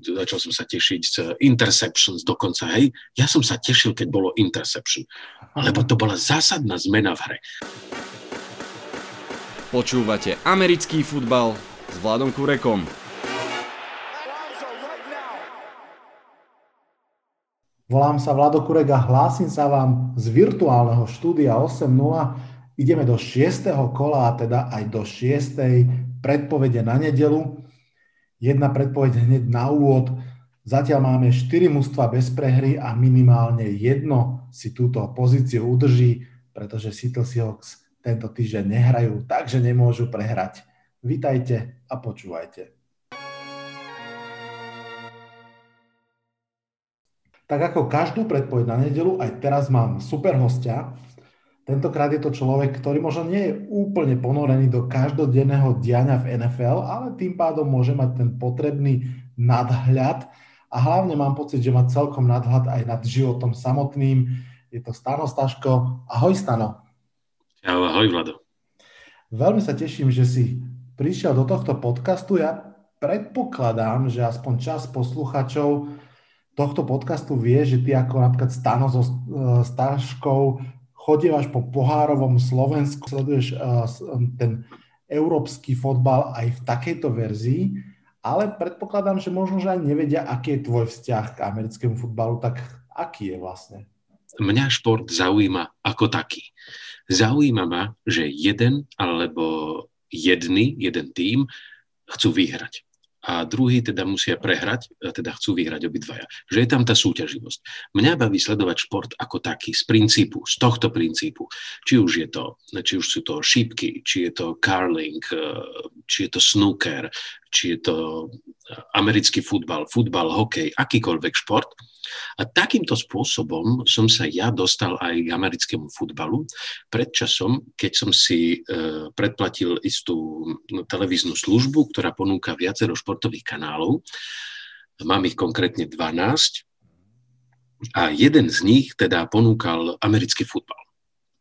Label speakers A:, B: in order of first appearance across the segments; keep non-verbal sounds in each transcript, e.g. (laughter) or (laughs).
A: začal som sa tešiť z interceptions dokonca, hej. Ja som sa tešil, keď bolo interception, lebo to bola zásadná zmena v hre.
B: Počúvate americký futbal s Vladom Kurekom.
C: Volám sa Vlado Kurek a hlásim sa vám z virtuálneho štúdia 8.0. Ideme do 6. kola, a teda aj do 6. predpovede na nedelu. Jedna predpoveď hneď na úvod. Zatiaľ máme 4 mužstva bez prehry a minimálne jedno si túto pozíciu udrží, pretože Seattle Seahawks tento týždeň nehrajú, takže nemôžu prehrať. Vítajte a počúvajte. Tak ako každú predpoveď na nedelu, aj teraz mám super hostia. Tentokrát je to človek, ktorý možno nie je úplne ponorený do každodenného diania v NFL, ale tým pádom môže mať ten potrebný nadhľad a hlavne mám pocit, že má celkom nadhľad aj nad životom samotným. Je to Stano Staško. Ahoj Stano.
A: Ahoj, ahoj Vlado.
C: Veľmi sa teším, že si prišiel do tohto podcastu. Ja predpokladám, že aspoň čas posluchačov tohto podcastu vie, že ty ako napríklad Stano so e, Staškou chodívaš po pohárovom Slovensku, sleduješ uh, ten európsky fotbal aj v takejto verzii, ale predpokladám, že možno, že aj nevedia, aký je tvoj vzťah k americkému futbalu, tak aký je vlastne?
A: Mňa šport zaujíma ako taký. Zaujíma ma, že jeden alebo jedný, jeden tým chcú vyhrať a druhý teda musia prehrať, teda chcú vyhrať obidvaja. Že je tam tá súťaživosť. Mňa baví sledovať šport ako taký, z princípu, z tohto princípu. Či už, je to, či už sú to šípky, či je to curling, eh, či je to snooker, či je to americký futbal, futbal, hokej, akýkoľvek šport – a takýmto spôsobom som sa ja dostal aj k americkému futbalu. Pred časom, keď som si e, predplatil istú televíznu službu, ktorá ponúka viacero športových kanálov, mám ich konkrétne 12, a jeden z nich teda ponúkal americký futbal.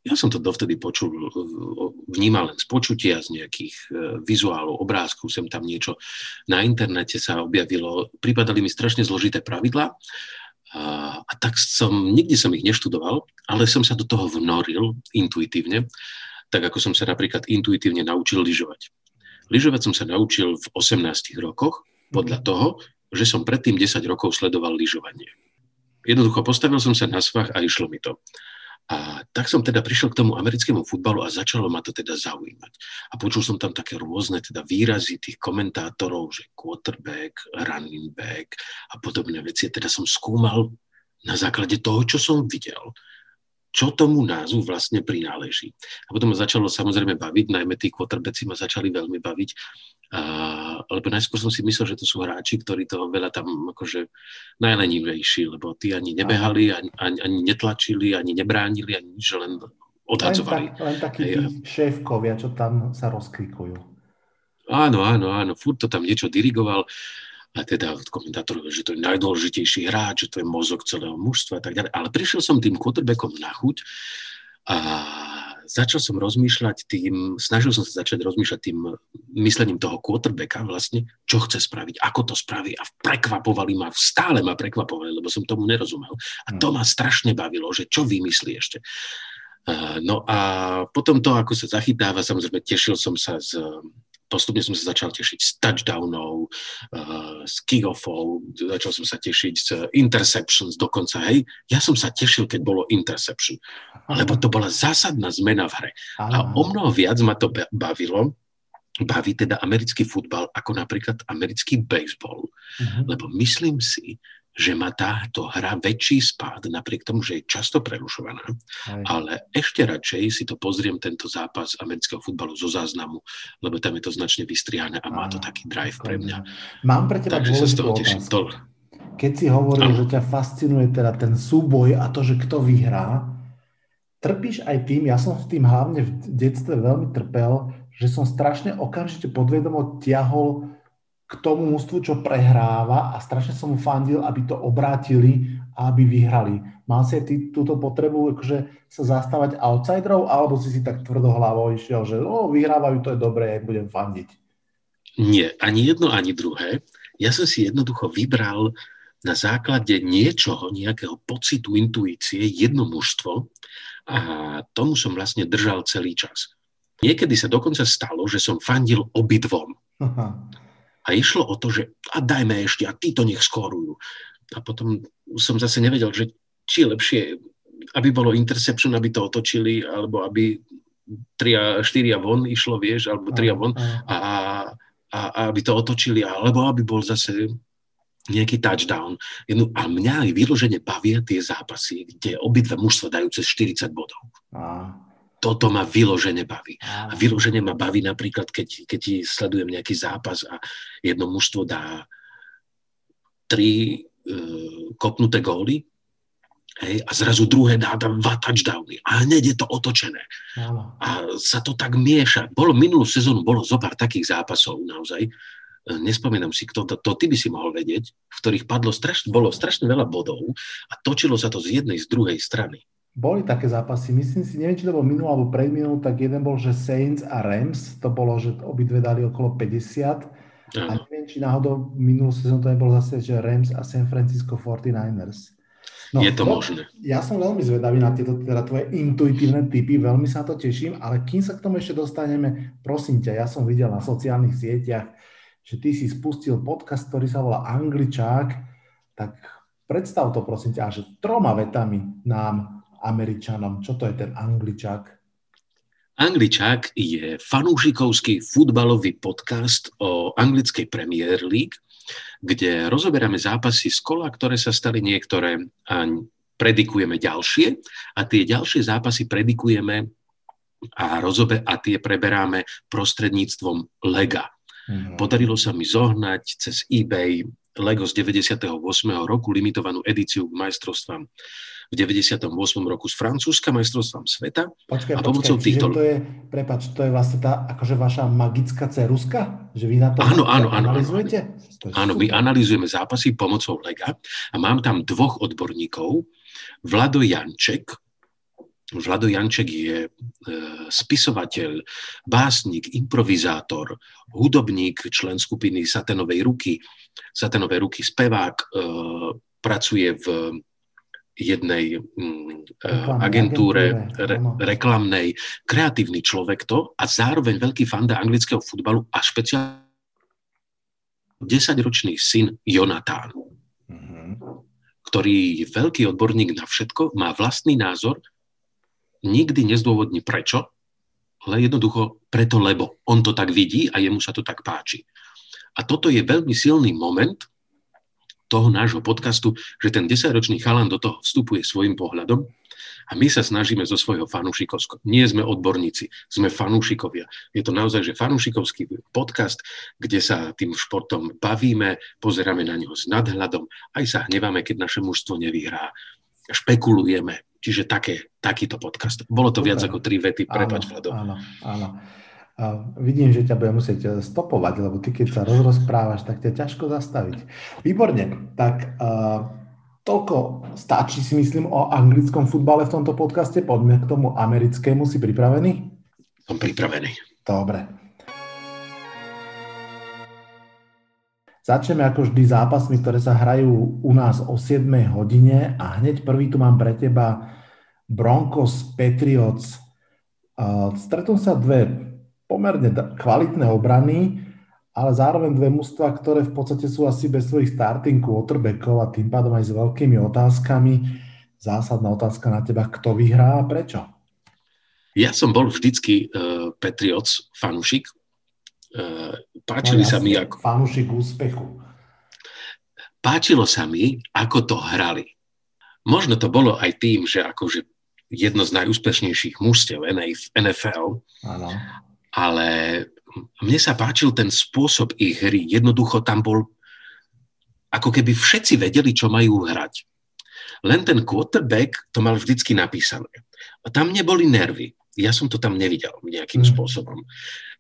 A: Ja som to dovtedy počul, vnímal len z počutia, z nejakých e, vizuálov, obrázkov, sem tam niečo na internete sa objavilo. Pripadali mi strašne zložité pravidlá a, a tak som, nikdy som ich neštudoval, ale som sa do toho vnoril intuitívne, tak ako som sa napríklad intuitívne naučil lyžovať. Lyžovať som sa naučil v 18 rokoch podľa mhm. toho, že som predtým 10 rokov sledoval lyžovanie. Jednoducho postavil som sa na svach a išlo mi to. A tak som teda prišiel k tomu americkému futbalu a začalo ma to teda zaujímať. A počul som tam také rôzne teda výrazy tých komentátorov, že quarterback, running back a podobné veci. Teda som skúmal na základe toho, čo som videl, čo tomu názvu vlastne prináleží. A potom ma začalo samozrejme baviť, najmä tí quarterbacki ma začali veľmi baviť, a, lebo najskôr som si myslel, že to sú hráči, ktorí toho veľa tam akože najlenivejší, lebo tí ani nebehali, ani, ani, ani netlačili, ani nebránili, ani nič, len odhadzovali.
C: Len, tak, len takí tí šéfkovia, čo tam sa rozklikujú.
A: Áno, áno, áno, furt to tam niečo dirigoval a teda komentátor, že to je najdôležitejší hráč, že to je mozog celého mužstva a tak ďalej. Ale prišiel som tým quarterbackom na chuť a začal som rozmýšľať tým, snažil som sa začať rozmýšľať tým myslením toho quarterbacka vlastne, čo chce spraviť, ako to spraví a prekvapovali ma, stále ma prekvapovali, lebo som tomu nerozumel. A to hm. ma strašne bavilo, že čo vymyslí ešte. No a potom to, ako sa zachytáva, samozrejme tešil som sa z postupne som sa začal tešiť z touchdownov, uh, z kick-offov, začal som sa tešiť z interceptions dokonca, hej. Ja som sa tešil, keď bolo interception, lebo to bola zásadná zmena v hre. A o mnoho viac ma to bavilo, baví teda americký futbal ako napríklad americký baseball, uh-huh. lebo myslím si, že má táto hra väčší spád, napriek tomu, že je často prerušovaná. Aj. Ale ešte radšej si to pozriem, tento zápas amerického futbalu zo záznamu, lebo tam je to značne vystrihané a má to taký drive pre mňa.
C: Mám pre teba Takže sa z toho teším. To... Keď si hovoril, že ťa fascinuje teda ten súboj a to, že kto vyhrá, trpíš aj tým, ja som v tým hlavne v detstve veľmi trpel, že som strašne okamžite podvedomo ťahol k tomu mústvu, čo prehráva a strašne som mu fandil, aby to obrátili a aby vyhrali. Mal si ty túto potrebu akože sa zastávať outsiderov, alebo si si tak tvrdo hlavou išiel, že oh, vyhrávajú, to je dobré, ja budem fandiť?
A: Nie, ani jedno, ani druhé. Ja som si jednoducho vybral na základe niečoho, nejakého pocitu, intuície, jedno mužstvo a tomu som vlastne držal celý čas. Niekedy sa dokonca stalo, že som fandil obidvom. Aha. A išlo o to, že a dajme ešte, a títo nech skorujú. A potom som zase nevedel, že či je lepšie, aby bolo interception, aby to otočili, alebo aby 3 a 4 a von išlo, vieš, alebo 3 a von a, a, a aby to otočili, alebo aby bol zase nejaký touchdown. Jednu, a mňa aj vyložene bavia tie zápasy, kde obidve mužstva dajú cez 40 bodov. A. Toto ma vyložene baví. A vyložene ma baví napríklad, keď, keď sledujem nejaký zápas a jedno mužstvo dá tri uh, kopnuté góly hej, a zrazu druhé dá tam dva touchdowny a hneď je to otočené. Áno. A sa to tak mieša. Bolo minulú sezónu, bolo zo pár takých zápasov naozaj, E, nespomínam si, kto to, to ty by si mohol vedieť, v ktorých padlo strašne, bolo strašne veľa bodov a točilo sa to z jednej, z druhej strany.
C: Boli také zápasy, myslím si, neviem, či to bol minul alebo predminul, tak jeden bol, že Saints a Rams, to bolo, že obidve dali okolo 50 Aha. a neviem, či náhodou minulú sezónu to nebolo zase, že Rams a San Francisco 49ers.
A: No, je to no, možné.
C: Ja som veľmi zvedavý na tieto teda tvoje intuitívne typy, veľmi sa to teším, ale kým sa k tomu ešte dostaneme, prosím ťa, ja som videl na sociálnych sieťach, že ty si spustil podcast, ktorý sa volá Angličák, tak predstav to prosím ťa, že troma vetami nám, Američanom, čo to je ten Angličák?
A: Angličák je fanúšikovský futbalový podcast o anglickej Premier League, kde rozoberáme zápasy z kola, ktoré sa stali niektoré a predikujeme ďalšie a tie ďalšie zápasy predikujeme a, rozobe, a tie preberáme prostredníctvom lega. Mm-hmm. Podarilo sa mi zohnať cez eBay Lego z 98. roku, limitovanú edíciu k majstrovstvám v 98. roku z Francúzska majstrovstvám sveta.
C: Počkaj, a pomocou počkaj, týchto... to je, prepač, to je vlastne tá akože vaša magická ceruska? Že vy na to
A: áno, áno, áno, analizujete? Áno, my analizujeme zápasy pomocou Lega a mám tam dvoch odborníkov, Vlado Janček, Vlado Janček je e, spisovateľ, básnik, improvizátor, hudobník, člen skupiny Satenovej ruky, Satenové ruky, spevák, e, pracuje v jednej mm, e, agentúre re, reklamnej, kreatívny človek to a zároveň veľký fanda anglického futbalu a špeciálne 10-ročný syn Jonatán, mm-hmm. ktorý je veľký odborník na všetko, má vlastný názor nikdy nezdôvodní prečo, ale jednoducho preto, lebo on to tak vidí a jemu sa to tak páči. A toto je veľmi silný moment toho nášho podcastu, že ten 10-ročný chalan do toho vstupuje svojim pohľadom a my sa snažíme zo svojho fanúšikovského. Nie sme odborníci, sme fanúšikovia. Je to naozaj, že fanúšikovský podcast, kde sa tým športom bavíme, pozeráme na neho s nadhľadom, aj sa hneváme, keď naše mužstvo nevyhrá. Špekulujeme, Čiže také, takýto podcast. Bolo to Super. viac ako tri vety, prepač, Vlado.
C: Áno, áno. A vidím, že ťa budem musieť stopovať, lebo ty keď sa rozprávaš, tak ťa ťažko zastaviť. Výborne, tak uh, toľko stačí si myslím o anglickom futbale v tomto podcaste. Poďme k tomu americkému. Si pripravený?
A: Som pripravený.
C: Dobre. Začneme ako vždy zápasmi, ktoré sa hrajú u nás o 7 hodine a hneď prvý tu mám pre teba Broncos Patriots. Stretnú sa dve pomerne kvalitné obrany, ale zároveň dve mužstva, ktoré v podstate sú asi bez svojich starting quarterbackov a tým pádom aj s veľkými otázkami. Zásadná otázka na teba, kto vyhrá a prečo?
A: Ja som bol vždycky uh, Patriots fanúšik, Eh, páčili no, sa mi ako...
C: Fanúšik úspechu.
A: Páčilo sa mi, ako to hrali. Možno to bolo aj tým, že akože jedno z najúspešnejších mužstiev NFL, ano. ale mne sa páčil ten spôsob ich hry. Jednoducho tam bol, ako keby všetci vedeli, čo majú hrať. Len ten quarterback to mal vždycky napísané. A tam neboli nervy. Ja som to tam nevidel nejakým mm. spôsobom.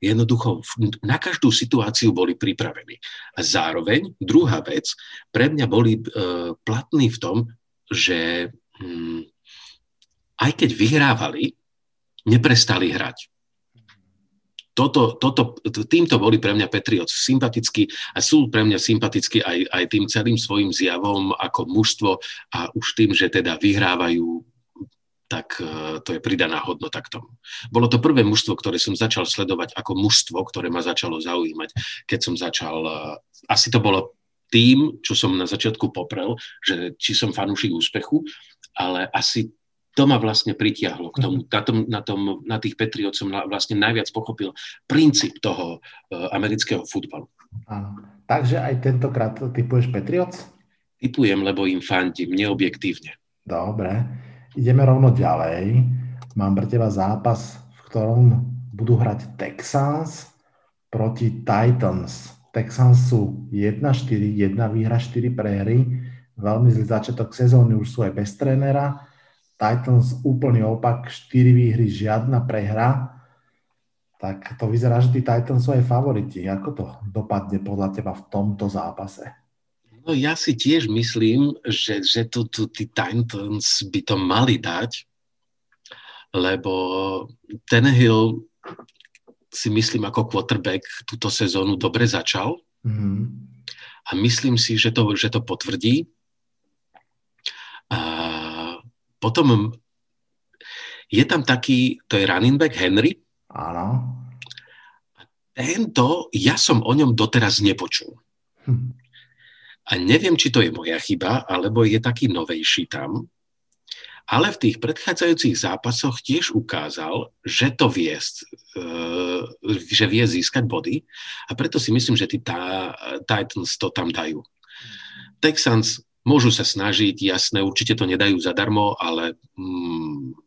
A: Jednoducho na každú situáciu boli pripravení. A zároveň, druhá vec, pre mňa boli e, platní v tom, že hm, aj keď vyhrávali, neprestali hrať. toto, toto, týmto boli pre mňa Patriots sympatickí a sú pre mňa sympatickí aj, aj tým celým svojim zjavom ako mužstvo a už tým, že teda vyhrávajú tak e, to je pridaná hodnota k tomu. Bolo to prvé mužstvo, ktoré som začal sledovať ako mužstvo, ktoré ma začalo zaujímať, keď som začal, e, asi to bolo tým, čo som na začiatku poprel, že či som fanúšik úspechu, ale asi to ma vlastne pritiahlo k tomu. Mhm. Na, tom, na, tom, na tých Patriot som vlastne najviac pochopil princíp toho uh, amerického futbalu.
C: Áno. Takže aj tentokrát typuješ Patriots?
A: Typujem, lebo im fandím, neobjektívne.
C: Dobre. Ideme rovno ďalej. Mám pre teba zápas, v ktorom budú hrať Texans proti Titans. Texans sú 1-4, 1 výhra, 4 prehry. Veľmi zlý začiatok sezóny, už sú aj bez trénera. Titans úplný opak, 4 výhry, žiadna prehra. Tak to vyzerá, že tí Titans sú aj favoriti. Ako to dopadne podľa teba v tomto zápase?
A: No ja si tiež myslím, že, že tu, tu tí Titans by to mali dať, lebo ten Hill si myslím ako quarterback túto sezónu dobre začal mm-hmm. a myslím si, že to, že to potvrdí. A potom je tam taký, to je running back Henry.
C: Áno.
A: Tento, ja som o ňom doteraz nepočul. Hm. A neviem, či to je moja chyba, alebo je taký novejší tam. Ale v tých predchádzajúcich zápasoch tiež ukázal, že to vie, e, že vie získať body a preto si myslím, že tí Titans to tam dajú. Texans môžu sa snažiť, jasné, určite to nedajú zadarmo, ale mm,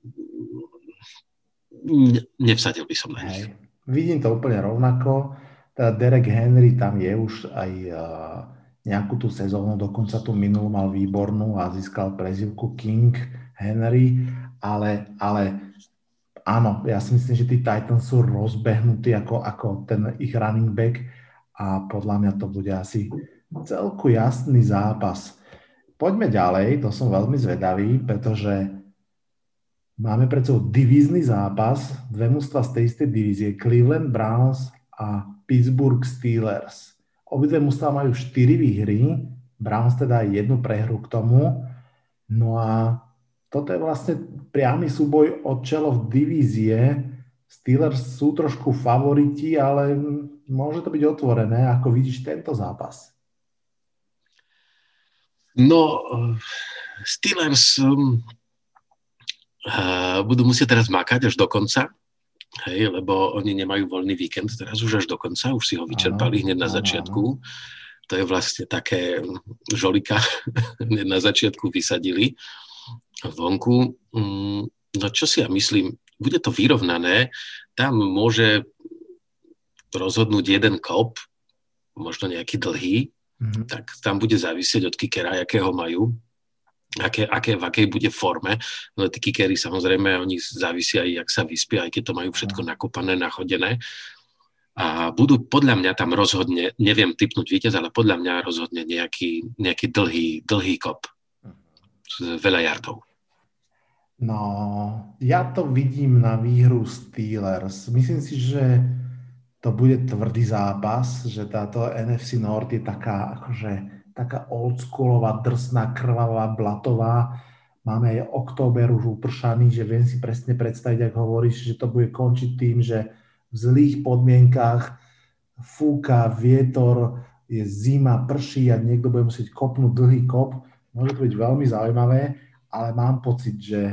A: nevsadil by som na nich.
C: Vidím to úplne rovnako. Teda Derek Henry tam je už aj nejakú tú sezónu, dokonca tú minulú mal výbornú a získal prezivku King Henry, ale, ale áno, ja si myslím, že tí Titans sú rozbehnutí ako, ako ten ich running back a podľa mňa to bude asi celku jasný zápas. Poďme ďalej, to som veľmi zvedavý, pretože máme pred sebou divízny zápas, dve mústva z tej istej divízie, Cleveland Browns a Pittsburgh Steelers. Obidve mužstva majú 4 výhry, Browns teda jednu prehru k tomu. No a toto je vlastne priamy súboj od čelov divízie. Steelers sú trošku favoriti, ale môže to byť otvorené. Ako vidíš tento zápas?
A: No, Steelers um, uh, budú musieť teraz makať až do konca hej, lebo oni nemajú voľný víkend, teraz už až do konca, už si ho vyčerpali hneď na začiatku. To je vlastne také žolika, (laughs) hneď na začiatku vysadili vonku. Mm, no čo si ja myslím, bude to vyrovnané, tam môže rozhodnúť jeden kop, možno nejaký dlhý, mm-hmm. tak tam bude závisieť od kikera, akého majú aké, aké, v akej bude forme. No tí kikery samozrejme, oni závisia aj, jak sa vyspia, aj keď to majú všetko nakopané, nachodené. A budú podľa mňa tam rozhodne, neviem typnúť víťaz, ale podľa mňa rozhodne nejaký, nejaký dlhý, dlhý kop z veľa jardov.
C: No, ja to vidím na výhru Steelers. Myslím si, že to bude tvrdý zápas, že táto NFC North je taká akože taká oldschoolová, drsná, krvavá, blatová. Máme aj október už upršaný, že viem si presne predstaviť, ak hovoríš, že to bude končiť tým, že v zlých podmienkách fúka vietor, je zima, prší a niekto bude musieť kopnúť dlhý kop. Môže to byť veľmi zaujímavé, ale mám pocit, že,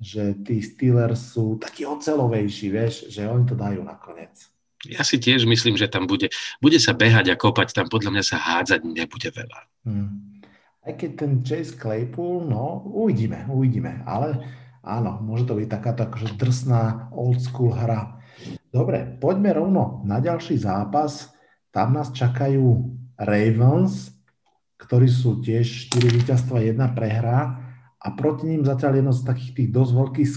C: že tí Steelers sú takí ocelovejší, vieš, že oni to dajú nakoniec.
A: Ja si tiež myslím, že tam bude, bude sa behať a kopať, tam podľa mňa sa hádzať nebude veľa.
C: Hmm. Aj keď ten Chase Claypool, no uvidíme, uvidíme, ale áno, môže to byť takáto akože drsná old school hra. Dobre, poďme rovno na ďalší zápas. Tam nás čakajú Ravens, ktorí sú tiež 4 víťazstva, 1 prehra a proti ním zatiaľ jedno z takých tých dosť veľkých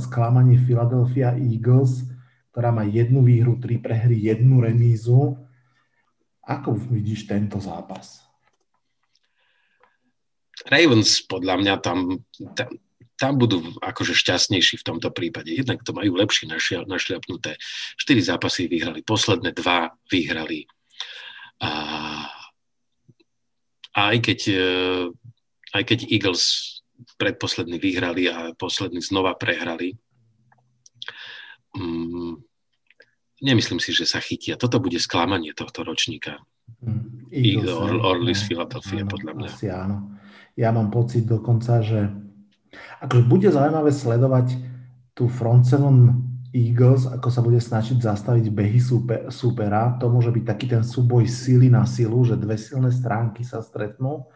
C: sklamaní Philadelphia Eagles, ktorá má jednu výhru, tri prehry, jednu remízu. Ako vidíš tento zápas?
A: Ravens podľa mňa tam, tam, tam budú akože šťastnejší v tomto prípade. Jednak to majú lepšie našľapnuté. Štyri zápasy vyhrali, posledné dva vyhrali. A, a aj, keď, e, aj keď Eagles predposledný vyhrali a posledný znova prehrali, um, nemyslím si, že sa chytia. Toto bude sklamanie tohto ročníka. Mm, Eagles, Or, Orly z Filadelfie, podľa mňa.
C: Asi áno. Ja mám pocit dokonca, že Akože bude zaujímavé sledovať tú front seven Eagles, ako sa bude snažiť zastaviť behy super, supera. To môže byť taký ten súboj sily na silu, že dve silné stránky sa stretnú,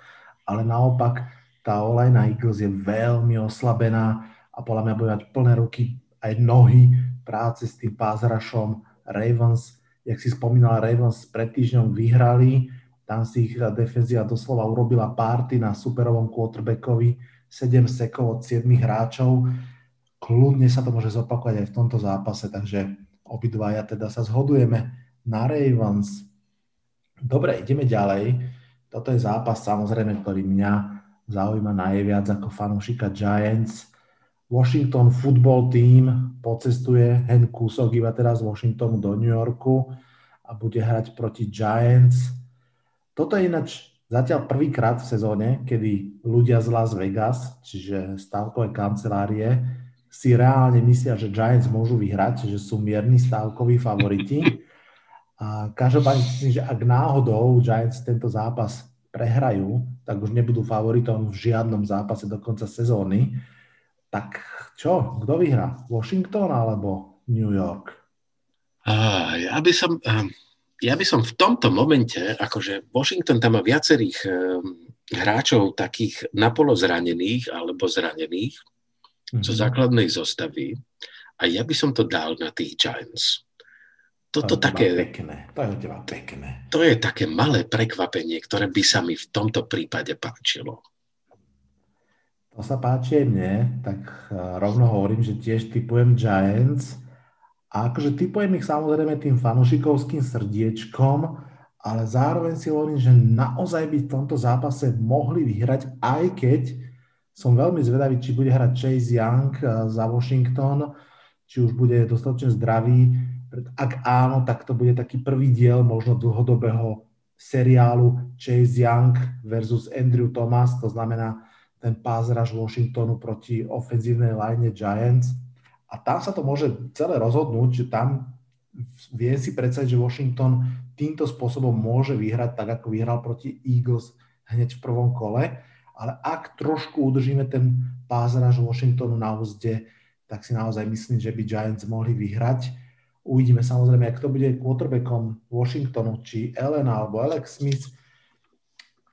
C: ale naopak tá olajna Eagles je veľmi oslabená a podľa mňa bude mať plné ruky aj nohy práce s tým pázrašom Ravens. Jak si spomínala, Ravens pred týždňom vyhrali, tam si ich defenzia doslova urobila párty na superovom quarterbackovi, 7 sekov od 7 hráčov. Kľudne sa to môže zopakovať aj v tomto zápase, takže obidvaja teda sa zhodujeme na Ravens. Dobre, ideme ďalej. Toto je zápas samozrejme, ktorý mňa zaujíma najviac ako fanúšika Giants. Washington Football Team pocestuje hen kúsok iba teraz z Washingtonu do New Yorku a bude hrať proti Giants. Toto je ináč Zatiaľ prvýkrát v sezóne, kedy ľudia z Las Vegas, čiže stávkové kancelárie, si reálne myslia, že Giants môžu vyhrať, že sú mierni stávkoví favoriti. A každopádne myslím, že ak náhodou Giants tento zápas prehrajú, tak už nebudú favoritom v žiadnom zápase do konca sezóny. Tak čo? Kto vyhrá? Washington alebo New York?
A: Uh, ja by som... Um ja by som v tomto momente, akože Washington tam má viacerých hráčov takých napolo zranených alebo zranených mm-hmm. zo základnej zostavy a ja by som to dal na tých Giants.
C: Toto to také, pekné. To je teba pekné.
A: To je také malé prekvapenie, ktoré by sa mi v tomto prípade páčilo.
C: To sa páči aj mne, tak eh, rovno hovorím, že tiež typujem Giants a akože typujem ich samozrejme tým fanušikovským srdiečkom, ale zároveň si hovorím, že naozaj by v tomto zápase mohli vyhrať, aj keď som veľmi zvedavý, či bude hrať Chase Young eh, za Washington, či už bude dostatočne zdravý. Ak áno, tak to bude taký prvý diel možno dlhodobého seriálu Chase Young versus Andrew Thomas, to znamená ten pázraž Washingtonu proti ofenzívnej line Giants a tam sa to môže celé rozhodnúť, že tam vie si predstaviť, že Washington týmto spôsobom môže vyhrať tak, ako vyhral proti Eagles hneď v prvom kole, ale ak trošku udržíme ten pázraž Washingtonu na úzde, tak si naozaj myslím, že by Giants mohli vyhrať. Uvidíme samozrejme, ak to bude quarterbackom Washingtonu, či Ellen alebo Alex Smith.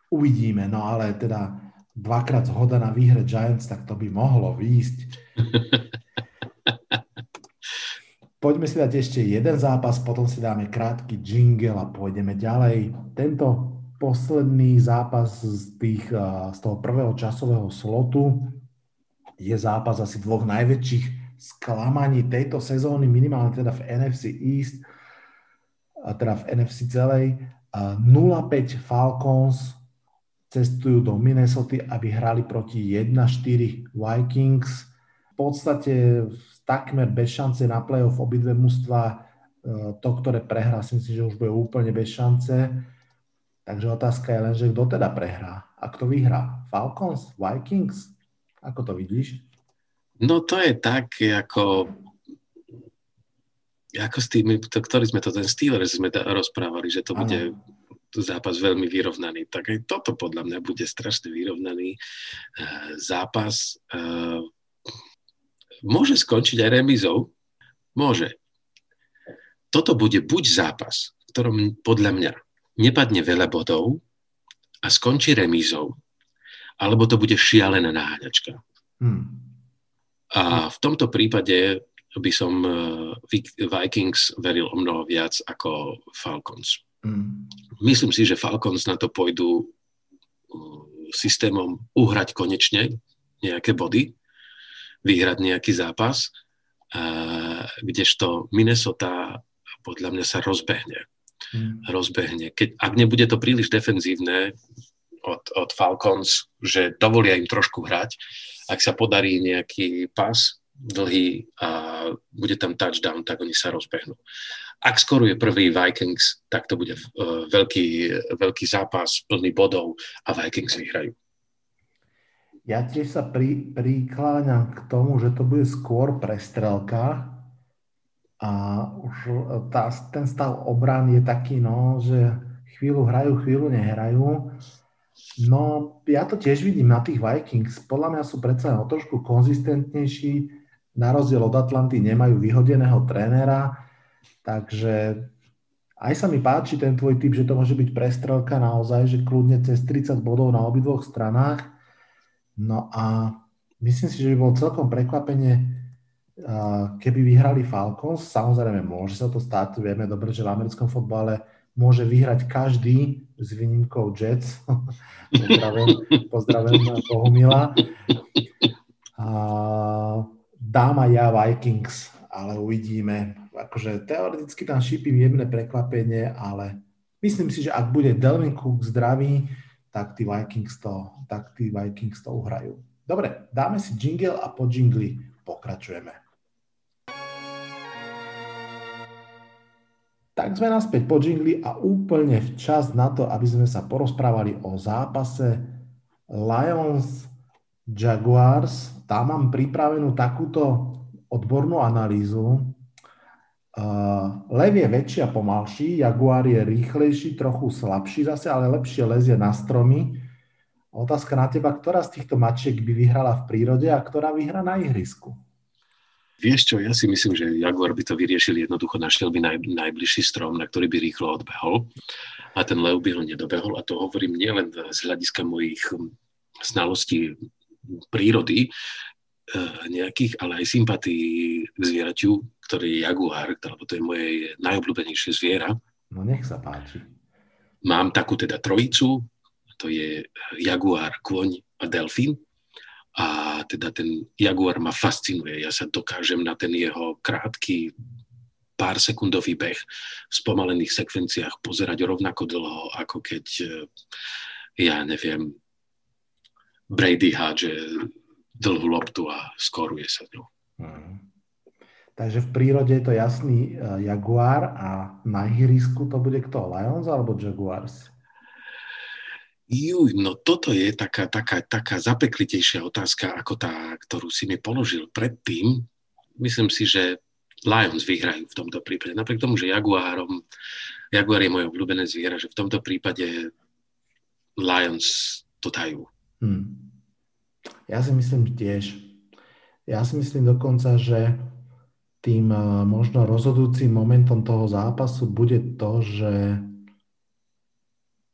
C: Uvidíme, no ale teda dvakrát zhoda na výhre Giants, tak to by mohlo výjsť. (laughs) Poďme si dať ešte jeden zápas, potom si dáme krátky jingle a pôjdeme ďalej. Tento posledný zápas z, tých, z toho prvého časového slotu je zápas asi dvoch najväčších sklamaní tejto sezóny, minimálne teda v NFC East, a teda v NFC celej. 0-5 Falcons cestujú do Minnesota, aby hrali proti 1-4 Vikings. V podstate takmer bez šance na play-off obidve mužstva. E, to, ktoré prehrá, si myslím, že už bude úplne bez šance. Takže otázka je len, že kto teda prehrá a kto vyhrá? Falcons? Vikings? Ako to vidíš?
A: No to je tak, ako ako s tými, to, ktorý sme to, ten Steelers sme rozprávali, že to ano. bude zápas veľmi vyrovnaný. Tak aj toto podľa mňa bude strašne vyrovnaný uh, zápas. Uh, môže skončiť aj remizou. Môže. Toto bude buď zápas, v ktorom podľa mňa nepadne veľa bodov a skončí remízou, alebo to bude šialená náhaďačka. Hmm. A v tomto prípade by som eh, Vikings veril o mnoho viac ako Falcons. Hmm. Myslím si, že Falcons na to pôjdu eh, systémom uhrať konečne nejaké body vyhrať nejaký zápas, kdežto Minnesota podľa mňa sa rozbehne. Hmm. Rozbehne. Keď, ak nebude to príliš defenzívne od, od Falcons, že dovolia im trošku hrať, ak sa podarí nejaký pas dlhý a bude tam touchdown, tak oni sa rozbehnú. Ak skoruje prvý Vikings, tak to bude uh, veľký, veľký zápas, plný bodov a Vikings vyhrajú.
C: Ja tiež sa pri, prikláňam k tomu, že to bude skôr prestrelka a už tá, ten stav obran je taký, no, že chvíľu hrajú, chvíľu nehrajú. No, ja to tiež vidím na tých Vikings. Podľa mňa sú predsa o trošku konzistentnejší. Na rozdiel od Atlanty nemajú vyhodeného trénera, takže aj sa mi páči ten tvoj typ, že to môže byť prestrelka naozaj, že kľudne cez 30 bodov na obidvoch stranách. No a myslím si, že by bolo celkom prekvapenie, keby vyhrali Falcons. Samozrejme, môže sa to stať, vieme dobre, že v americkom fotbale môže vyhrať každý s výnimkou Jets. (laughs) pozdravujem, pozdravujem Bohumila. A dám ja Vikings, ale uvidíme. Akože teoreticky tam šípim jemné prekvapenie, ale myslím si, že ak bude Delvin Cook zdravý, tak tí Vikings to, tak tí Vikings to uhrajú. Dobre, dáme si jingle a po jingli pokračujeme. Tak sme naspäť po jingli a úplne včas na to, aby sme sa porozprávali o zápase Lions Jaguars. Tam mám pripravenú takúto odbornú analýzu. Uh, lev je väčší a pomalší, Jaguar je rýchlejší, trochu slabší zase, ale lepšie lezie na stromy. Otázka na teba, ktorá z týchto mačiek by vyhrala v prírode a ktorá vyhrá na ihrisku?
A: Vieš čo, ja si myslím, že Jaguar by to vyriešil jednoducho, našiel by naj, najbližší strom, na ktorý by rýchlo odbehol a ten lev by ho nedobehol. A to hovorím nielen z hľadiska mojich hm, znalostí prírody eh, nejakých, ale aj sympatí k zvieraťu, ktorý je jaguár, lebo to je moje najobľúbenejšie zviera.
C: No nech sa páči.
A: Mám takú teda trojicu, to je jaguár, kôň a delfín a teda ten Jaguar ma fascinuje. Ja sa dokážem na ten jeho krátky pár sekundový beh v spomalených sekvenciách pozerať rovnako dlho, ako keď, e, ja neviem, Brady hádže dlhú loptu a skoruje sa ňou. Hmm.
C: Takže v prírode je to jasný e, Jaguar a na ihrisku to bude kto? Lions alebo Jaguars?
A: Juj, no toto je taká, taká, taká zapeklitejšia otázka, ako tá, ktorú si mi položil predtým. Myslím si, že Lions vyhrajú v tomto prípade. Napriek tomu, že Jaguárom, Jaguar je moje obľúbené zviera, že v tomto prípade Lions to dajú. Hmm.
C: Ja si myslím tiež. Ja si myslím dokonca, že tým eh, možno rozhodujúcim momentom toho zápasu bude to, že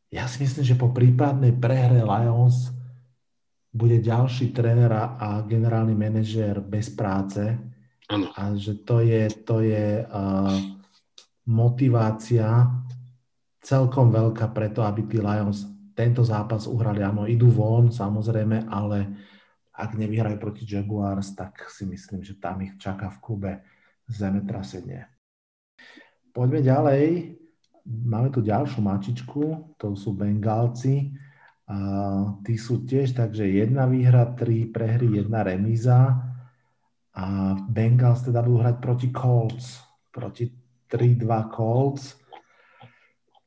C: ja si myslím, že po prípadnej prehre Lions bude ďalší tréner a generálny manažér bez práce.
A: Ano.
C: A že to je, to je uh, motivácia celkom veľká preto, aby tí Lions tento zápas uhrali. Áno, idú von, samozrejme, ale ak nevyhrajú proti Jaguars, tak si myslím, že tam ich čaká v klube zemetrasenie. Poďme ďalej. Máme tu ďalšiu mačičku, to sú Bengálci. A tí sú tiež, takže jedna výhra, tri prehry, jedna remíza. A Bengals teda budú hrať proti Colts. Proti 3-2 Colts.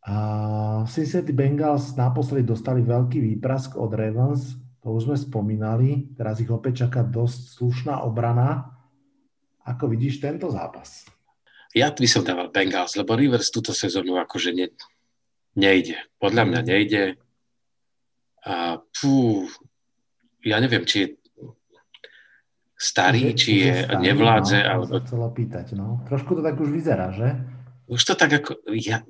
C: A Cincinnati Bengals naposledy dostali veľký výprask od Ravens, to už sme spomínali, teraz ich opäť čaká dosť slušná obrana. Ako vidíš tento zápas?
A: Ja by som dával Bengals, lebo Rivers túto sezónu akože ne, nejde. Podľa mňa nejde. A pú, ja neviem, či je starý, už, či je, je starý, nevládze.
C: No, alebo... chcela pýtať, no. Trošku to tak už vyzerá, že?
A: Už to tak ako... Ja,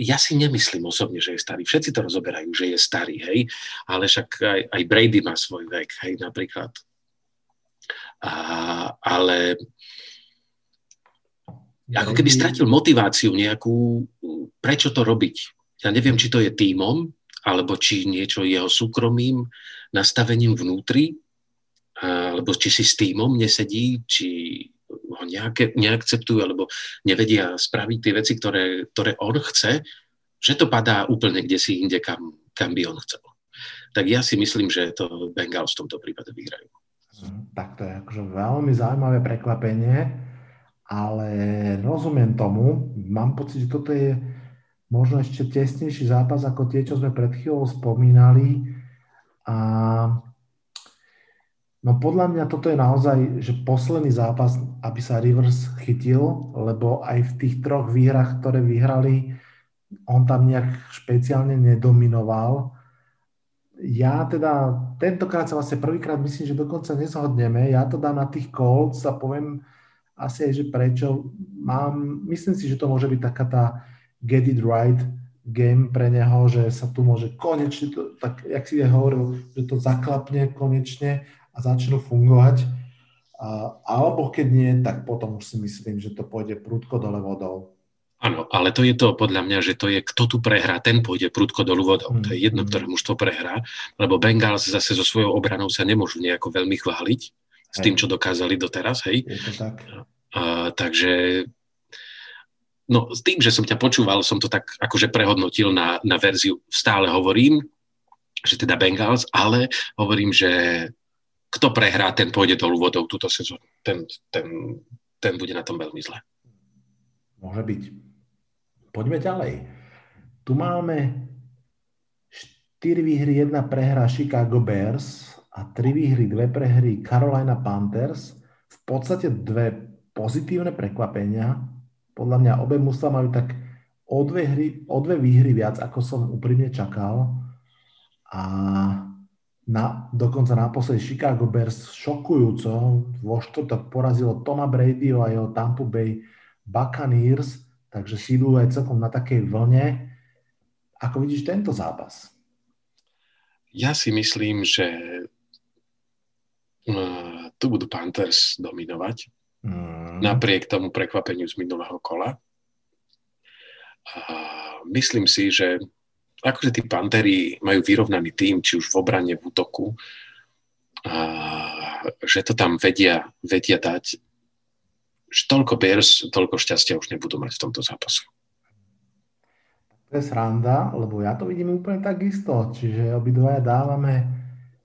A: ja si nemyslím osobne, že je starý. Všetci to rozoberajú, že je starý, hej. Ale však aj, aj Brady má svoj vek, hej, napríklad. A, ale ako keby stratil motiváciu nejakú, prečo to robiť. Ja neviem, či to je tímom, alebo či niečo jeho súkromým nastavením vnútri, alebo či si s týmom nesedí, či ho nejaké, neakceptujú, alebo nevedia spraviť tie veci, ktoré, ktoré on chce, že to padá úplne kde si inde, kam, kam by on chcel. Tak ja si myslím, že to Bengals v tomto prípade vyhrajú.
C: Hm, tak to je akože veľmi zaujímavé prekvapenie, ale rozumiem tomu. Mám pocit, že toto je možno ešte tesnejší zápas ako tie, čo sme pred chvíľou spomínali. A no podľa mňa toto je naozaj že posledný zápas, aby sa Rivers chytil, lebo aj v tých troch výhrach, ktoré vyhrali, on tam nejak špeciálne nedominoval ja teda tentokrát sa vlastne prvýkrát myslím, že dokonca nezhodneme. Ja to dám na tých Colts a poviem asi aj, že prečo. Mám, myslím si, že to môže byť taká tá get it right game pre neho, že sa tu môže konečne, to, tak jak si aj hovoril, že to zaklapne konečne a začnú fungovať. Alebo keď nie, tak potom už si myslím, že to pôjde prudko dole vodou.
A: Áno, ale to je to podľa mňa, že to je, kto tu prehrá, ten pôjde prudko dolu vodou. Mm. To je jedno, mm. ktoré to prehrá, lebo Bengals zase so svojou obranou sa nemôžu nejako veľmi chváliť s tým, čo dokázali doteraz, hej.
C: Je to tak.
A: A, takže no s tým, že som ťa počúval, som to tak akože prehodnotil na, na verziu, stále hovorím, že teda Bengals, ale hovorím, že kto prehrá, ten pôjde dolu vodou túto sezónu. Ten, ten, ten bude na tom veľmi zle.
C: Môže byť. Poďme ďalej. Tu máme 4 výhry, 1 prehra Chicago Bears a 3 výhry, 2 prehry Carolina Panthers. V podstate dve pozitívne prekvapenia. Podľa mňa obe musia majú tak o dve, hry, o dve výhry viac, ako som úprimne čakal. A na, dokonca naposledy Chicago Bears šokujúco vo štvrtok porazilo Toma Bradyho a jeho Tampa Bay Buccaneers Takže si idú aj celkom na takej vlne. Ako vidíš tento zápas?
A: Ja si myslím, že uh, tu budú Panthers dominovať. Mm. Napriek tomu prekvapeniu z minulého kola. A myslím si, že akože tí Pantery majú vyrovnaný tým, či už v obrane, v útoku, a že to tam vedia, vedia dať že toľko Bears, toľko šťastia už nebudú mať v tomto zápase.
C: To je sranda, lebo ja to vidím úplne takisto. Čiže obidvaja dávame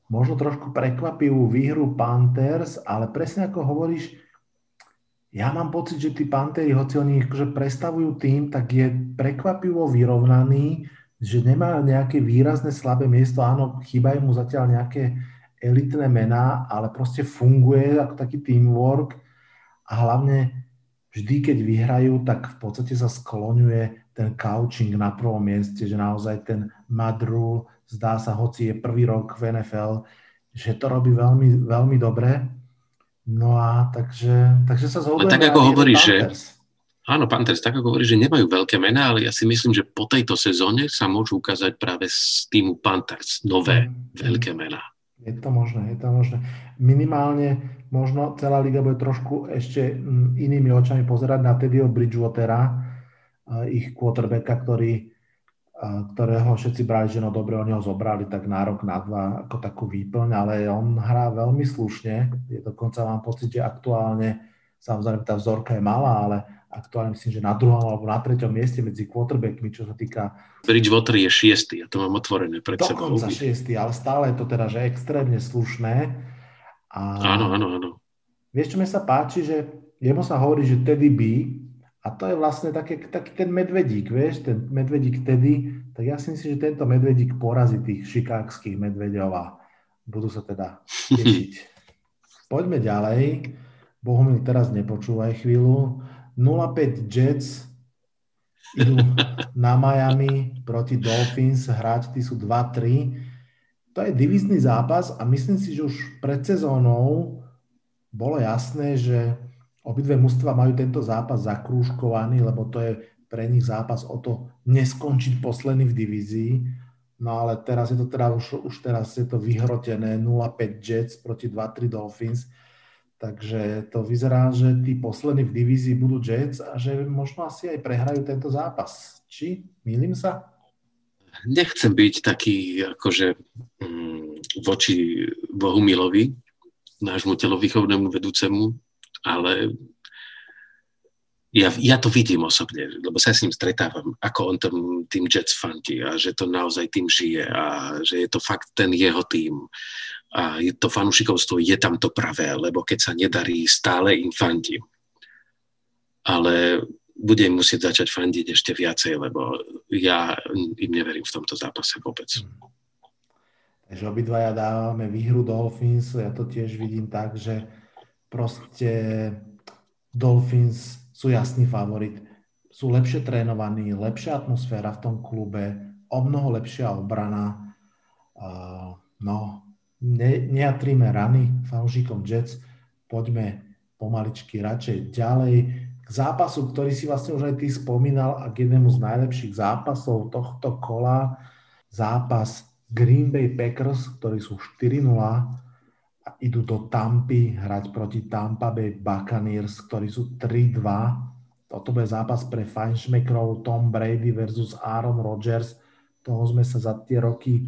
C: možno trošku prekvapivú výhru Panthers, ale presne ako hovoríš, ja mám pocit, že tí Panthers, hoci oni akože prestavujú tým, tak je prekvapivo vyrovnaný, že nemá nejaké výrazné slabé miesto. Áno, chýbajú mu zatiaľ nejaké elitné mená, ale proste funguje ako taký teamwork a hlavne vždy, keď vyhrajú, tak v podstate sa skloňuje ten couching na prvom mieste, že naozaj ten Madru, zdá sa, hoci je prvý rok v NFL, že to robí veľmi, veľmi dobre. No a takže, takže sa zhodujeme.
A: tak ako hovoríš, že Áno, Panthers, tak ako hovorí, že nemajú veľké mená, ale ja si myslím, že po tejto sezóne sa môžu ukázať práve z týmu Panthers nové mm. veľké mená.
C: Je to možné, je to možné. Minimálne možno celá liga bude trošku ešte mm, inými očami pozerať na Teddyho Bridgewatera, ich quarterbacka, ktorý, ktorého všetci brali, že no dobre, oni ho zobrali tak na rok, na dva, ako takú výplň, ale on hrá veľmi slušne. Je dokonca mám pocit, že aktuálne, samozrejme tá vzorka je malá, ale aktuálne myslím, že na druhom alebo na treťom mieste medzi quarterbackmi, čo sa týka...
A: Bridgewater je šiestý, ja to mám otvorené pred sebou.
C: Dokonca šiestý, ale stále je to teda, že extrémne slušné
A: a áno, áno, áno.
C: Vieš, čo mi sa páči, že jemu sa hovorí, že Teddy B, a to je vlastne taký, taký ten medvedík, vieš, ten medvedík Teddy, tak ja si myslím, že tento medvedík porazí tých šikákských medvedov a budú sa teda (laughs) tešiť. Poďme ďalej. Bohumil, teraz nepočúvaj chvíľu. 0-5 Jets idú (laughs) na Miami proti Dolphins hrať, tí sú 2-3 to je divizný zápas a myslím si, že už pred sezónou bolo jasné, že obidve mužstva majú tento zápas zakrúškovaný, lebo to je pre nich zápas o to neskončiť posledný v divízii. No ale teraz je to teda už, už teraz je to vyhrotené 0-5 Jets proti 2-3 Dolphins. Takže to vyzerá, že tí poslední v divízii budú Jets a že možno asi aj prehrajú tento zápas. Či? Mýlim sa?
A: nechcem byť taký akože mm, voči Bohumilovi, nášmu telovýchovnému vedúcemu, ale ja, ja to vidím osobne, lebo sa s ním stretávam, ako on tam, tým Jets fandí a že to naozaj tým žije a že je to fakt ten jeho tým. A to fanúšikovstvo je tam to pravé, lebo keď sa nedarí, stále im fandím. Ale budem musieť začať fandiť ešte viacej, lebo ja im neverím v tomto zápase vôbec.
C: Takže obidvaja dávame výhru Dolphins, ja to tiež vidím tak, že proste Dolphins sú jasný favorit. Sú lepšie trénovaní, lepšia atmosféra v tom klube, o mnoho lepšia obrana. Uh, no, ne, neatríme rany fanúšikom Jets, poďme pomaličky radšej ďalej k zápasu, ktorý si vlastne už aj ty spomínal a k jednému z najlepších zápasov tohto kola, zápas Green Bay Packers, ktorí sú 4-0 a idú do Tampy hrať proti Tampa Bay Buccaneers, ktorí sú 3-2. Toto bude zápas pre Feinschmeckerov, Tom Brady versus Aaron Rodgers. Toho sme sa za tie roky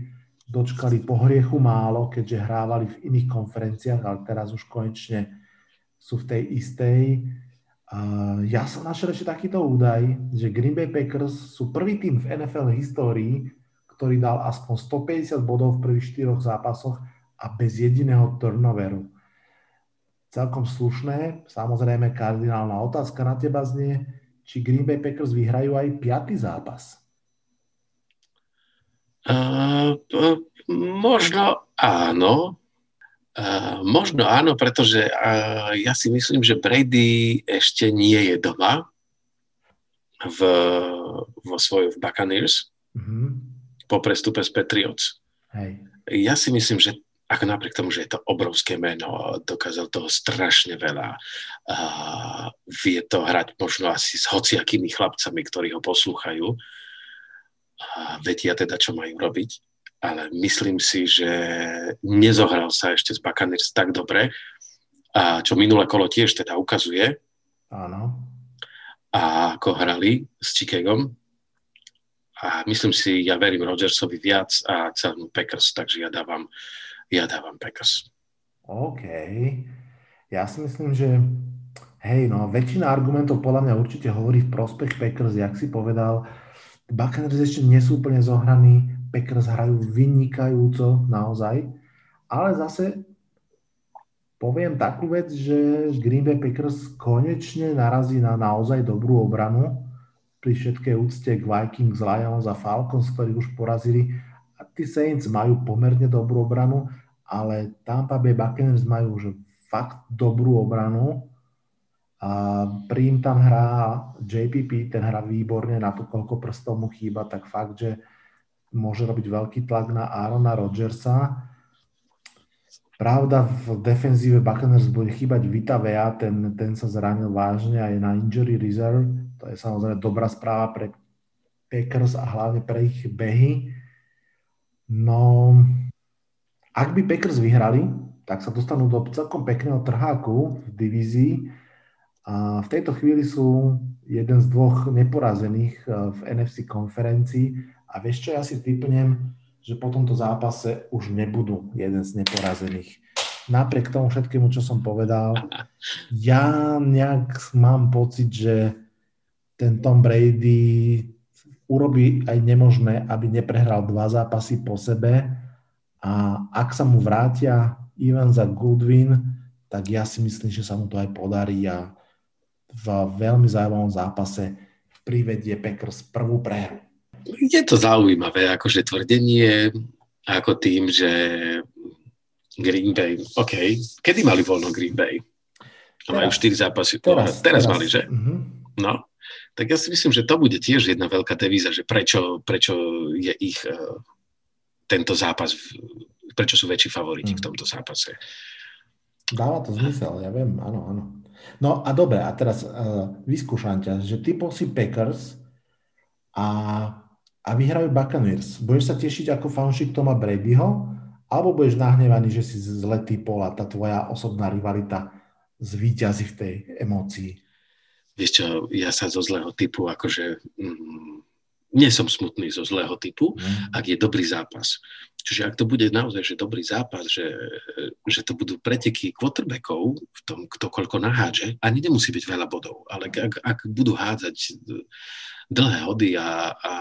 C: dočkali po hriechu málo, keďže hrávali v iných konferenciách, ale teraz už konečne sú v tej istej. Ja som našiel ešte takýto údaj, že Green Bay Packers sú prvý tým v NFL histórii, ktorý dal aspoň 150 bodov v prvých štyroch zápasoch a bez jediného turnoveru. Celkom slušné, samozrejme kardinálna otázka na teba znie, či Green Bay Packers vyhrajú aj piatý zápas.
A: Uh, možno áno. Uh, možno áno, pretože uh, ja si myslím, že Brady ešte nie je doma v, vo svojom v Buccaneers mm-hmm. po prestupe z Patriots. Hej. Ja si myslím, že ako napriek tomu, že je to obrovské meno, dokázal toho strašne veľa. Uh, vie to hrať možno asi s hociakými chlapcami, ktorí ho poslúchajú a vedia teda, čo majú robiť. Ale myslím si, že nezohral sa ešte z Buccaneers tak dobre, a čo minulé kolo tiež teda ukazuje.
C: Áno.
A: A ako hrali s Chicagom. A myslím si, ja verím Rodgersovi viac a celému Packers, takže ja dávam, ja dávam Packers.
C: OK. Ja si myslím, že hej, no, väčšina argumentov podľa mňa určite hovorí v prospech Packers, jak si povedal. Buccaneers ešte nie sú úplne zohraní, Packers hrajú vynikajúco naozaj, ale zase poviem takú vec, že Green Bay Packers konečne narazí na naozaj dobrú obranu pri všetkej úcte k Vikings, Lions a Falcons, ktorí už porazili. A tí Saints majú pomerne dobrú obranu, ale Tampa Bay Buccaneers majú už fakt dobrú obranu a Príjm tam hrá JPP, ten hrá výborne na to, koľko prstov mu chýba, tak fakt, že môže robiť veľký tlak na Arona Rodgersa. Pravda, v defenzíve Buccaneers bude chýbať Vita Vea, ten, ten sa zranil vážne a je na injury reserve. To je samozrejme dobrá správa pre Packers a hlavne pre ich behy. No, ak by Packers vyhrali, tak sa dostanú do celkom pekného trháku v divízii a v tejto chvíli sú jeden z dvoch neporazených eh, v NFC konferencii. A vieš čo, ja si typnem, že po tomto zápase už nebudú jeden z neporazených. Napriek tomu všetkému, čo som povedal, ja nejak mám pocit, že ten Tom Brady urobí aj nemožné, aby neprehral dva zápasy po sebe. A ak sa mu vrátia Ivan za Goodwin, tak ja si myslím, že sa mu to aj podarí. A v veľmi zaujímavom zápase privedie Packers prvú prehru.
A: Je to zaujímavé, akože tvrdenie ako tým, že Green Bay, OK, kedy mali voľno Green Bay? A majú 4 zápasy. Teraz, teraz, teraz mali, že? Uh-huh. No, tak ja si myslím, že to bude tiež jedna veľká devíza, že prečo, prečo je ich uh, tento zápas, prečo sú väčší favoriti uh-huh. v mhm. tomto zápase.
C: Dáva to zmysel, ja viem, áno, áno. No a dobre, a teraz uh, vyskúšam ťa, že typol si Packers a, a vyhrajú Buccaneers. Budeš sa tešiť ako fanšik Toma Bradyho, alebo budeš nahnevaný, že si zle typol a tá tvoja osobná rivalita zvýťazí v tej emócii?
A: Vieš čo, ja sa zo zlého typu akože mm, nie som smutný zo zlého typu, mm. ak je dobrý zápas. Čiže ak to bude naozaj že dobrý zápas, že, že to budú preteky quarterbackov v tom, kto koľko nahádže, ani nemusí byť veľa bodov, ale ak, ak budú hádzať dlhé hody a, a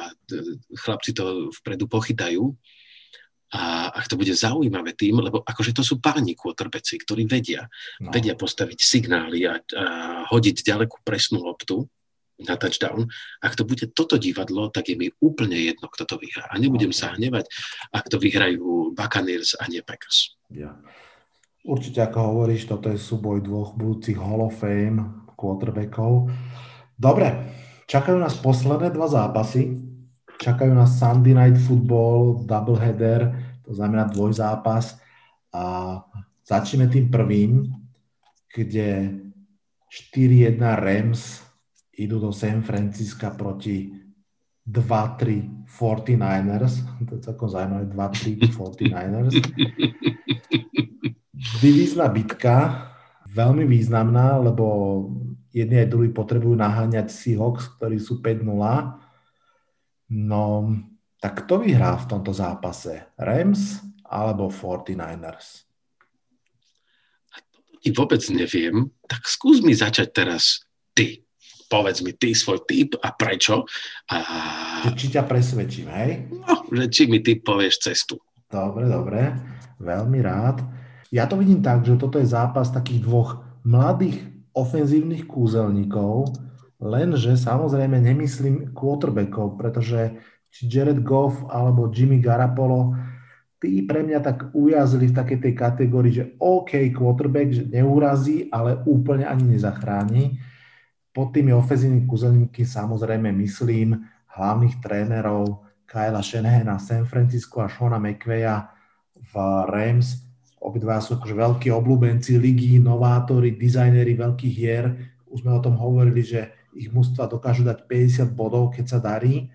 A: chlapci to vpredu pochytajú, a ak to bude zaujímavé tým, lebo akože to sú páni quarterbacki, ktorí vedia, no. vedia postaviť signály a, a hodiť ďalekú presnú loptu na touchdown. Ak to bude toto divadlo, tak je mi úplne jedno, kto to vyhrá. A nebudem sa hnevať, ak to vyhrajú Buccaneers a nie Packers.
C: Ja. Určite, ako hovoríš, toto je súboj dvoch budúcich Hall of Fame quarterbackov. Dobre, čakajú nás posledné dva zápasy. Čakajú nás Sunday Night Football, doubleheader, to znamená dvojzápas. A začneme tým prvým, kde 4-1 Rams idú do San Francisca proti 2-3 49ers. To je celkom zaujímavé, 2-3 49ers. Divízna bitka, veľmi významná, lebo jedni aj druhí potrebujú naháňať Seahawks, ktorí sú 5-0 No, tak kto vyhrá v tomto zápase? Rams alebo 49ers?
A: I vôbec neviem, tak skús mi začať teraz ty. Povedz mi ty svoj typ a prečo. A...
C: Či ťa presvedčím, hej?
A: No, že či mi ty povieš cestu.
C: Dobre, dobre. Veľmi rád. Ja to vidím tak, že toto je zápas takých dvoch mladých ofenzívnych kúzelníkov, Lenže samozrejme nemyslím quarterbackov, pretože či Jared Goff alebo Jimmy Garapolo, tí pre mňa tak ujazli v takej tej kategórii, že OK quarterback, že neurazí, ale úplne ani nezachráni. Pod tými ofenzívnymi kúzelníky samozrejme myslím hlavných trénerov Kyla Shanahana San Francisco a Shona McVeya v Rams. Obidva sú akože veľkí obľúbenci ligy, novátori, dizajneri veľkých hier. Už sme o tom hovorili, že ich mužstva dokážu dať 50 bodov, keď sa darí.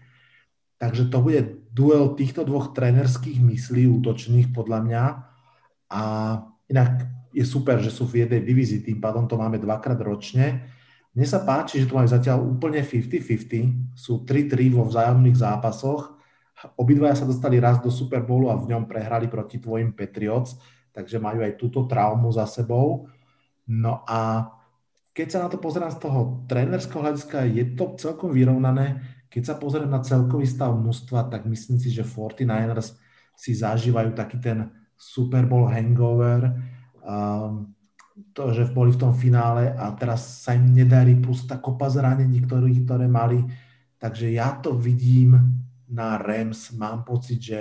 C: Takže to bude duel týchto dvoch trenerských myslí útočných podľa mňa. A inak je super, že sú v jednej divízii, tým pádom to máme dvakrát ročne. Mne sa páči, že tu majú zatiaľ úplne 50-50. Sú 3-3 vo vzájomných zápasoch. Obidvaja sa dostali raz do Super Bowlu a v ňom prehrali proti tvojim Patriots, takže majú aj túto traumu za sebou. No a keď sa na to pozerám z toho trénerského hľadiska, je to celkom vyrovnané. Keď sa pozriem na celkový stav mústva, tak myslím si, že 49ers si zažívajú taký ten Super Bowl hangover, um, to, že boli v tom finále a teraz sa im nedarí, plus tá kopa zranení, ktorých, ktoré mali. Takže ja to vidím na Rams, mám pocit, že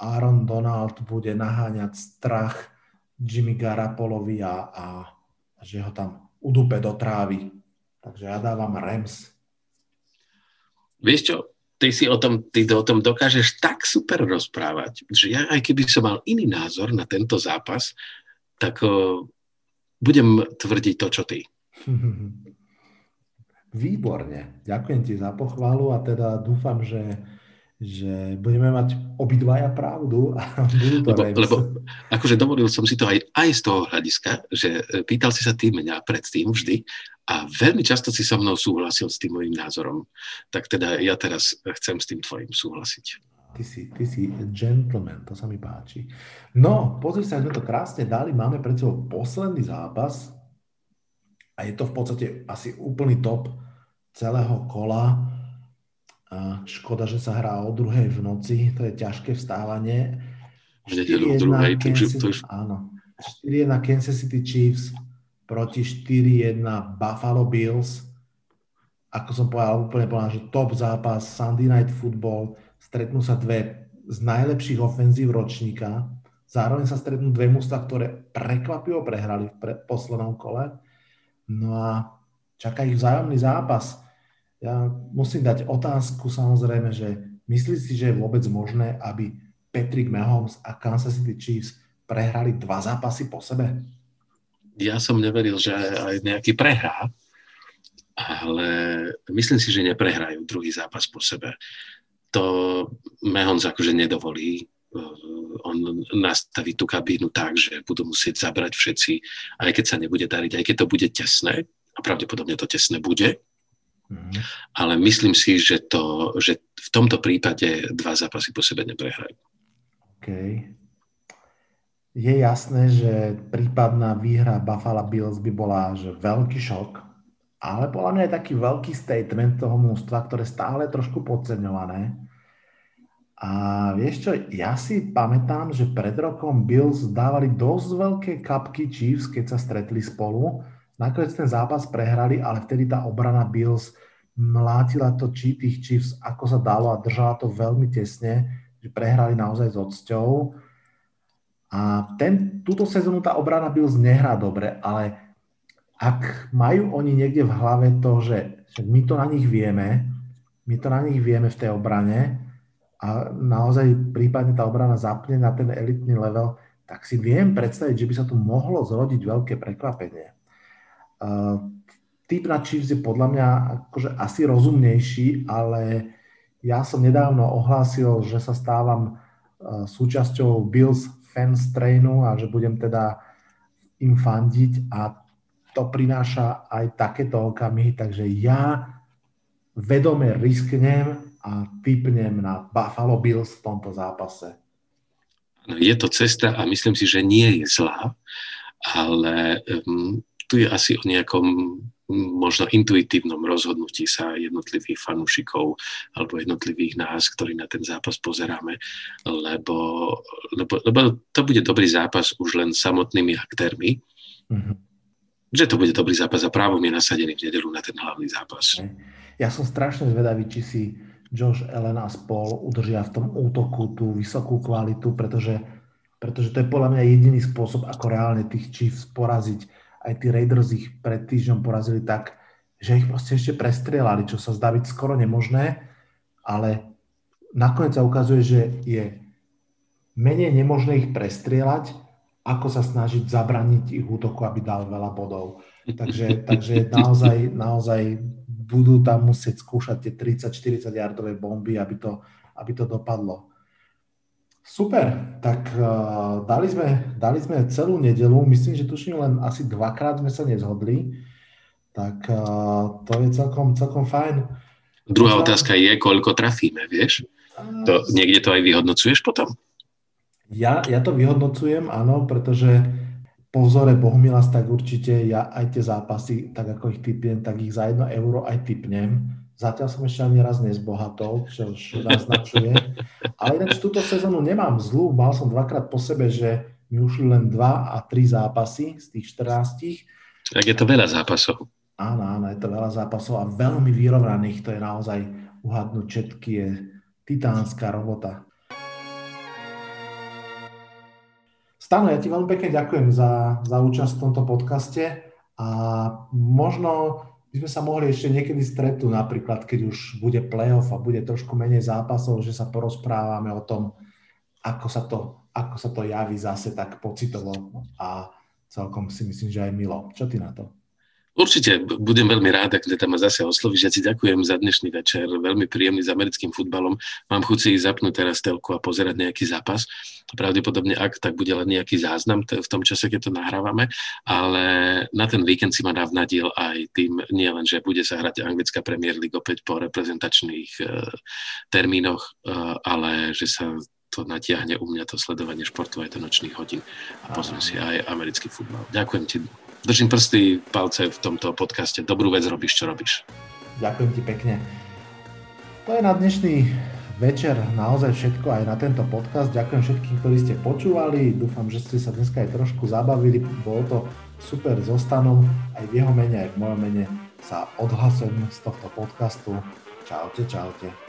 C: Aaron Donald bude naháňať strach Jimmy Garapolovi a, a že ho tam udupe do trávy. Takže ja dávam Rams.
A: Vieš čo, ty si o tom, ty o tom dokážeš tak super rozprávať, že ja aj keby som mal iný názor na tento zápas, tak budem tvrdiť to, čo ty. (laughs)
C: Výborne. Ďakujem ti za pochválu a teda dúfam, že že budeme mať obidvaja pravdu a (laughs) budú to
A: lebo, lebo akože dovolil som si to aj, aj z toho hľadiska, že e, pýtal si sa ty mňa predtým vždy a veľmi často si so mnou súhlasil s tým môjim názorom. Tak teda ja teraz chcem s tým tvojim súhlasiť.
C: Ty si, ty si gentleman, to sa mi páči. No, pozri sa, sme to krásne dali, máme pred sebou posledný zápas a je to v podstate asi úplný top celého kola a škoda, že sa hrá o druhej v noci, to je ťažké vstávanie.
A: Nedelu druhej, to už...
C: Áno. 4-1 Kansas City Chiefs proti 4-1 Buffalo Bills. Ako som povedal, úplne povedal, že top zápas, Sunday Night Football, stretnú sa dve z najlepších ofenzív ročníka. Zároveň sa stretnú dve mústva, ktoré prekvapivo prehrali v pre- poslednom kole. No a čaká ich vzájomný zápas ja musím dať otázku samozrejme, že myslí si, že je vôbec možné, aby Patrick Mahomes a Kansas City Chiefs prehrali dva zápasy po sebe?
A: Ja som neveril, že aj nejaký prehrá, ale myslím si, že neprehrajú druhý zápas po sebe. To Mahomes akože nedovolí. On nastaví tú kabínu tak, že budú musieť zabrať všetci, aj keď sa nebude dariť, aj keď to bude tesné, a pravdepodobne to tesné bude, Mm-hmm. Ale myslím si, že, to, že v tomto prípade dva zápasy po sebe neprehrajú.
C: OK. Je jasné, že prípadná výhra Buffalo Bills by bola že veľký šok, ale podľa mňa je taký veľký statement toho mústva, ktoré stále je trošku podceňované. A vieš čo, ja si pamätám, že pred rokom Bills dávali dosť veľké kapky Chiefs, keď sa stretli spolu. Nakoniec ten zápas prehrali, ale vtedy tá obrana Bills mlátila to či tých Chiefs, ako sa dalo a držala to veľmi tesne, že prehrali naozaj s odsťou. A ten, túto sezónu tá obrana Bills nehrá dobre, ale ak majú oni niekde v hlave to, že, že my to na nich vieme, my to na nich vieme v tej obrane a naozaj prípadne tá obrana zapne na ten elitný level, tak si viem predstaviť, že by sa tu mohlo zrodiť veľké prekvapenie. Uh, typ na Chiefs je podľa mňa akože asi rozumnejší, ale ja som nedávno ohlásil, že sa stávam uh, súčasťou Bills fans trainu a že budem teda im fandiť a to prináša aj takéto okamihy, takže ja vedome risknem a typnem na Buffalo Bills v tomto zápase.
A: Je to cesta a myslím si, že nie je zlá, ale um, tu je asi o nejakom možno intuitívnom rozhodnutí sa jednotlivých fanúšikov alebo jednotlivých nás, ktorí na ten zápas pozeráme, lebo, lebo, lebo to bude dobrý zápas už len samotnými aktérmi. Mm-hmm. Že to bude dobrý zápas a právom je nasadený v nedelu na ten hlavný zápas.
C: Ja som strašne zvedavý, či si Josh Allen a spol udržia v tom útoku tú vysokú kvalitu, pretože, pretože to je podľa mňa jediný spôsob, ako reálne tých Chiefs poraziť aj tí Raiders ich pred týždňom porazili tak, že ich proste ešte prestrelali, čo sa zdá byť skoro nemožné, ale nakoniec sa ukazuje, že je menej nemožné ich prestrieľať, ako sa snažiť zabraniť ich útoku, aby dal veľa bodov. Takže, takže naozaj, naozaj budú tam musieť skúšať tie 30-40 yardové bomby, aby to, aby to dopadlo. Super, tak uh, dali, sme, dali sme celú nedelu, myslím, že tuším len asi dvakrát sme sa nezhodli, tak uh, to je celkom, celkom fajn.
A: Druhá otázka je, koľko trafíme, vieš? To, niekde to aj vyhodnocuješ potom?
C: Ja, ja to vyhodnocujem, áno, pretože po vzore Bohumilas, tak určite ja aj tie zápasy, tak ako ich typiem, tak ich za jedno euro aj typnem Zatiaľ som ešte ani raz nezbohatol, čo už naznačuje. Ale ináč túto sezónu nemám zlú. Mal som dvakrát po sebe, že mi ušli len dva a tri zápasy z tých 14.
A: Tak je to veľa zápasov.
C: Áno, áno, je to veľa zápasov a veľmi vyrovnaných. To je naozaj uhadnúť všetky je titánska robota. Stano, ja ti veľmi pekne ďakujem za, za účasť v tomto podcaste a možno by sme sa mohli ešte niekedy stretnúť, napríklad keď už bude playoff a bude trošku menej zápasov, že sa porozprávame o tom, ako sa to, ako sa to javí zase tak pocitovo a celkom si myslím, že aj milo. Čo ty na to?
A: Určite budem veľmi rád, ak tam ma zase oslovíš. Ja ti ďakujem za dnešný večer, veľmi príjemný s americkým futbalom. Mám chuť si zapnúť teraz telku a pozerať nejaký zápas. Pravdepodobne, ak tak bude len nejaký záznam v tom čase, keď to nahrávame, ale na ten víkend si ma dá nadiel aj tým, nie len, že bude sa hrať anglická Premier League opäť po reprezentačných uh, termínoch, uh, ale že sa to natiahne u mňa to sledovanie športu aj do nočných hodín a pozriem si aj americký futbal. Ďakujem ti držím prsty, palce v tomto podcaste. Dobrú vec robíš, čo robíš.
C: Ďakujem ti pekne. To je na dnešný večer naozaj všetko aj na tento podcast. Ďakujem všetkým, ktorí ste počúvali. Dúfam, že ste sa dneska aj trošku zabavili. Bolo to super so Stanom. Aj v jeho mene, aj v mojom mene sa odhlasujem z tohto podcastu. Čaute, čaute.